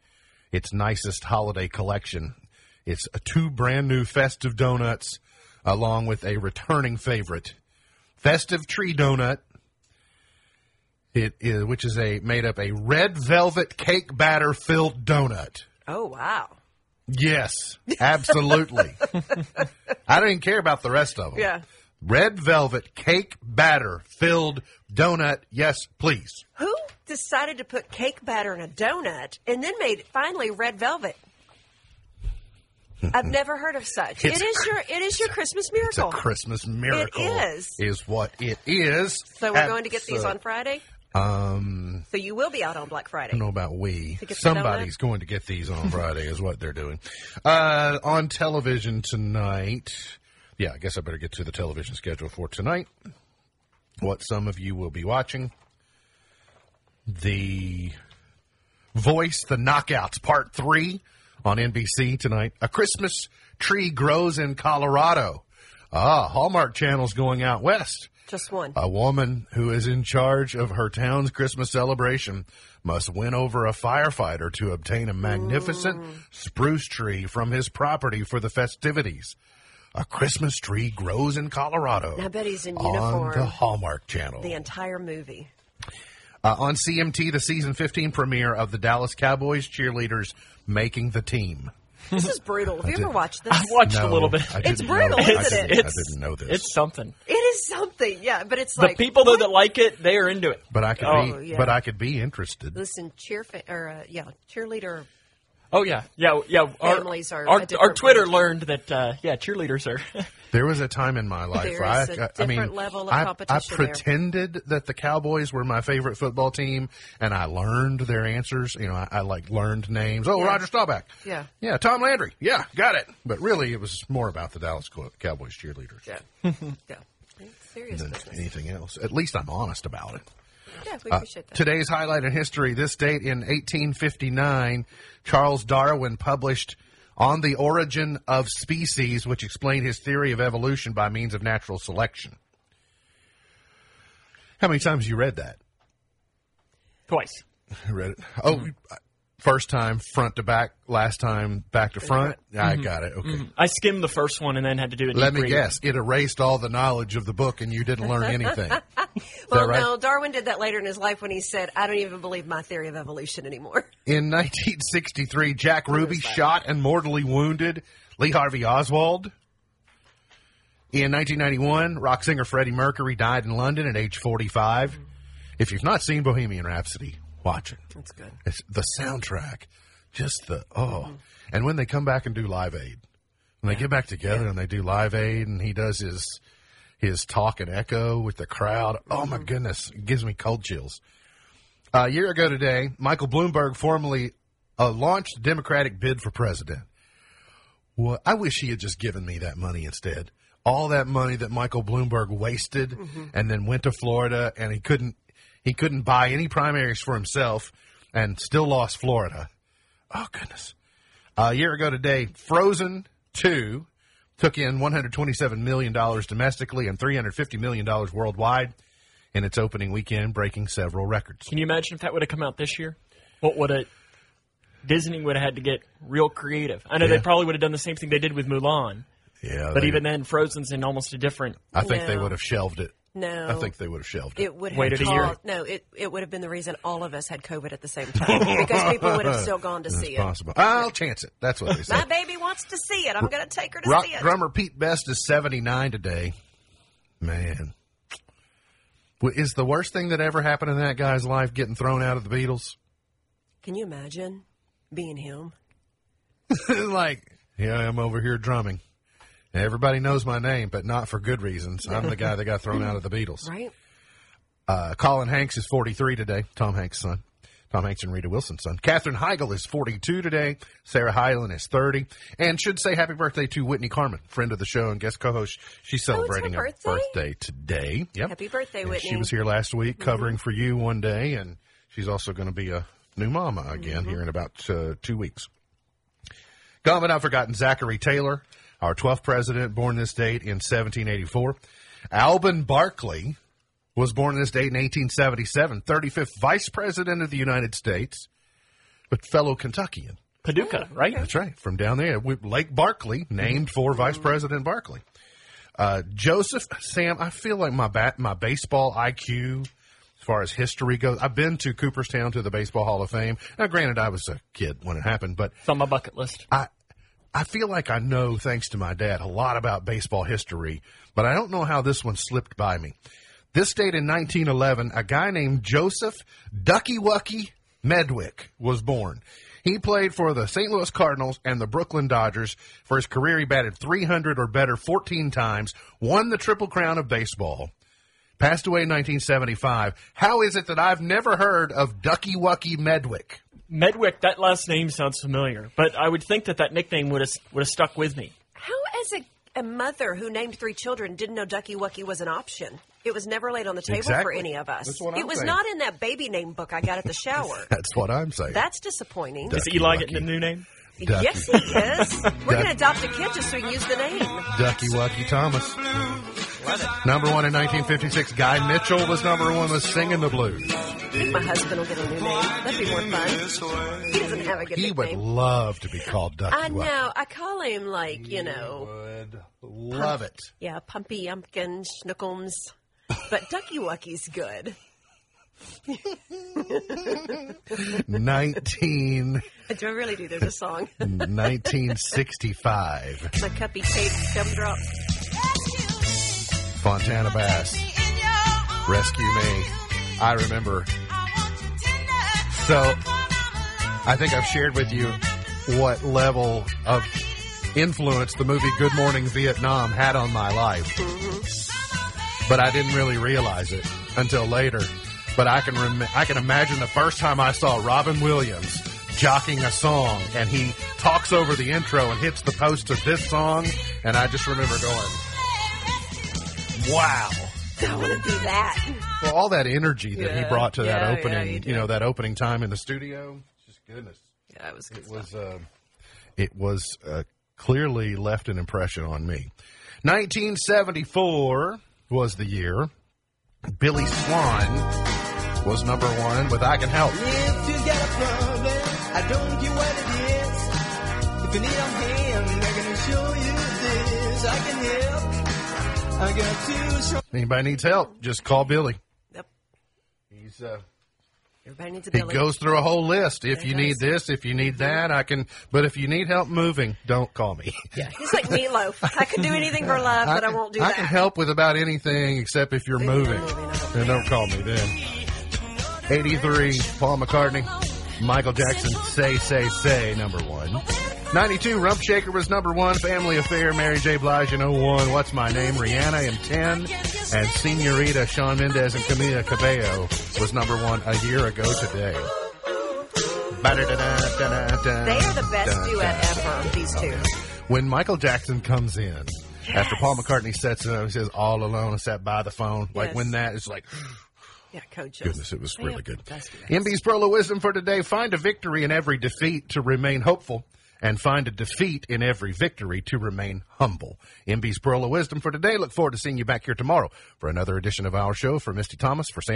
its nicest holiday collection. It's a two brand new festive donuts along with a returning favorite, festive tree donut it is, which is a made up a red velvet cake batter filled donut. Oh wow. Yes, absolutely. I don't even care about the rest of them. Yeah. Red velvet cake batter filled donut. Yes, please. Who decided to put cake batter in a donut and then made it finally red velvet? I've never heard of such. It's it is your it is your Christmas It's a miracle. Christmas miracle. It Is what it is. so we're going to get these on Friday. Um, So you will be out on Black Friday. I don't know about we. To get the Somebody's going to get these on Friday, is what they're doing. Uh, on television tonight. Yeah, I guess I better get to the television schedule for tonight. What some of you will be watching. The Voice, the Knockouts, Part 3 on NBC tonight. A Christmas tree grows in Colorado. Ah, Hallmark Channel's going out west Just one. A woman who is in charge of her town's Christmas celebration must win over a firefighter to obtain a magnificent spruce tree from his property for the festivities. A Christmas tree grows in Colorado. I bet he's in on uniform. the Hallmark Channel. the entire movie. Uh, on CMT, the season 15 premiere of the Dallas Cowboys cheerleaders making the team. This is brutal. Have you ever watched this? I watched No, a little bit. I It's didn't brutal, know, I isn't didn't- it? I didn't know this. It's something. It is something, yeah, but it's The people though that like it, they are into it. but I could Oh, be, yeah. but I could be interested. listen, cheer fa- or uh, yeah, cheerleader. Oh yeah, yeah, yeah. Our- Families are Our, a our Twitter breed. learned that uh, yeah, cheerleaders are. There was a time in my life There where I, is a I mean, different level of I, I competition there. pretended that the Cowboys were my favorite football team, and I learned their answers. You know, I, I like learned names. Oh, Yeah. Roger Staubach. Yeah. yeah. Tom Landry. Yeah, got it. But really, it was more about the Dallas Cowboys cheerleaders Yeah, yeah, It's serious than business. anything else. At least I'm honest about it. Yeah, we Uh, appreciate that. today's highlight in history this date in 1859, Charles Darwin published On the Origin of Species, which explained his theory of evolution by means of natural selection. How many times you read that? Twice. I read it. Oh, first time front to back, last time back to front. I mm-hmm. got it. Okay. Mm-hmm. I skimmed the first one and then had to do a Let me read. guess. It erased all the knowledge of the book and you didn't learn anything. well, right? no, Darwin did that later in his life when he said, "I don't even believe my theory of evolution anymore." In 1963, Jack Ruby shot and mortally wounded Lee Harvey Oswald. In 1991, rock singer Freddie Mercury died in London at age 45. If you've not seen Bohemian Rhapsody, watch it. That's good. It's the soundtrack, just the oh. And when they come back and do Live Aid, when they get back together and they do Live Aid, and he does his his talk and echo with the crowd. Oh my goodness, it gives me cold chills. a year ago today, Michael Bloomberg formally uh, launched a Democratic bid for president. Well, I wish he had just given me that money instead. All that money that Michael Bloomberg wasted, and then went to Florida, and he couldn't he couldn't buy any primaries for himself, and still lost Florida. Oh goodness! a year ago today, Frozen Two took in 127 million dollars domestically and 350 million dollars worldwide in its opening weekend, breaking several records. Can you imagine if that would have come out this year? What would it? Disney would have had to get real creative. I know Yeah. they probably would have done the same thing they did with Mulan, Yeah, but they- even then, Frozen's in almost a different. I think they would have shelved it. No, I think they would have shelved it. it would have Waited a year. No, it it would have been the reason all of us had COVID at the same time because people would have still gone to It's see it. possible. I'll chance it. That's what they say. My baby wants to see it. I'm going to take her to Rock see it. drummer Pete Best is 79 today. Man. Is the worst thing that ever happened in that guy's life getting thrown out of the Beatles? Can you imagine being him? like, yeah, I am over here drumming. Everybody knows my name, but not for good reasons. I'm the guy that got thrown out of the Beatles. Right? Uh, Colin Hanks is 43 today. Tom Hanks' son. Tom Hanks and Rita Wilson's son. Katherine Heigl is 42 today. Sarah Hyland is 30. And should say happy birthday to Whitney Carmen, friend of the show and guest co-host. She's celebrating her her birthday? birthday today. Yep. Happy birthday, And Whitney. She was here last week covering for you one day, and she's also going to be a new mama again Mm-hmm. here in about uh, two weeks. Gone but not forgotten, Zachary Taylor, our 12th president, born this date in 1784. Alban Barkley was born this date in 1877, 35th vice president of the United States, but fellow Kentuckian. Paducah, right? That's right, from down there. Lake Barkley, named for Vice President Barkley. Uh, Joseph Sam, I feel like my bat, my baseball IQ, as far as history goes, I've been to Cooperstown to the Baseball Hall of Fame. Now, granted, I was a kid when it happened, but It's on my bucket list. I I feel like I know, thanks to my dad, a lot about baseball history, but I don't know how this one slipped by me. This date in 1911, a guy named Joseph Ducky Wucky Medwick was born. He played for the St. Louis Cardinals and the Brooklyn Dodgers. For his career, he batted 300 or better 14 times, won the Triple Crown of baseball, passed away in 1975. How is it that I've never heard of Ducky Wucky Medwick? Medwick, that last name sounds familiar, but I would think that that nickname would have would have stuck with me. How, as a, a mother who named three children, didn't know Ducky Wucky was an option? It was never laid on the table for any of us. That's what it I'm was saying. not in that baby name book I got at the shower. That's what I'm saying. That's disappointing. Is Eli Wucky. getting a new name? Ducky. Yes, he is. We're going to adopt a kid just so we can use the name. Ducky Wucky Thomas. Number one in 1956, Guy Mitchell was number one with Singing the Blues. I think my husband will get a new name. That'd be more fun. He doesn't have a good He would love to be called Ducky I know. I call him like you know, Would love it. yeah, Pumpy Umpkin Schnookums, but Ducky Wucky's good. 19, Do I really do? There's a song. 1965, My cuppy tape gumdrop. Fontella Bass, Rescue Me. I remember. So, I think I've shared with you what level of influence the movie Good Morning Vietnam had on my life. But I didn't really realize it until later. But I can rem- I can imagine the first time I saw Robin Williams jockeying a song and he talks over the intro and hits the post of this song and I just remember going, wow. I want to do that. Well, all that energy that he Yeah. brought to Yeah, that yeah, opening, you you, know, that opening time in the studio, just goodness. Yeah, it was good It stuff. was, uh, it was uh, clearly left an impression on me. 1974 was the year. Billy Swan was number one with "I Can Help." If you got a problem, I don't care what it is. If you need a Anybody needs help, just call Billy. Yep. He's uh, Everybody needs a he goes through a whole list. If He you need this, if you need that, I can. But if you need help moving, don't call me. Yeah, He's like meatloaf. I can do anything for love, but I can, won't do I that. I can help with about anything except if you're moving. moving, I And don't call me then. 83, Paul McCartney. Michael Jackson, Say, Say, Say, number one. 92, Rump Shaker was number one. Family Affair, Mary J. Blige in 01. What's My Name, Rihanna in 10. And Senorita, Shawn Mendes and Camila Cabello was number one a year ago today. They are the best duet ever, these two. When Michael Jackson comes in, after Paul McCartney sets it up, he says, All alone, I sat by the phone. Like when that is like, Yeah, coaches. Goodness, it was They really good. the best duets. MB's Pearl of Wisdom for today. Find a victory in every defeat to remain hopeful, and find a defeat in every victory to remain humble. MB's Pearl of Wisdom for today. Look forward to seeing you back here tomorrow for another edition of our show. For Misty Thomas, for Sam.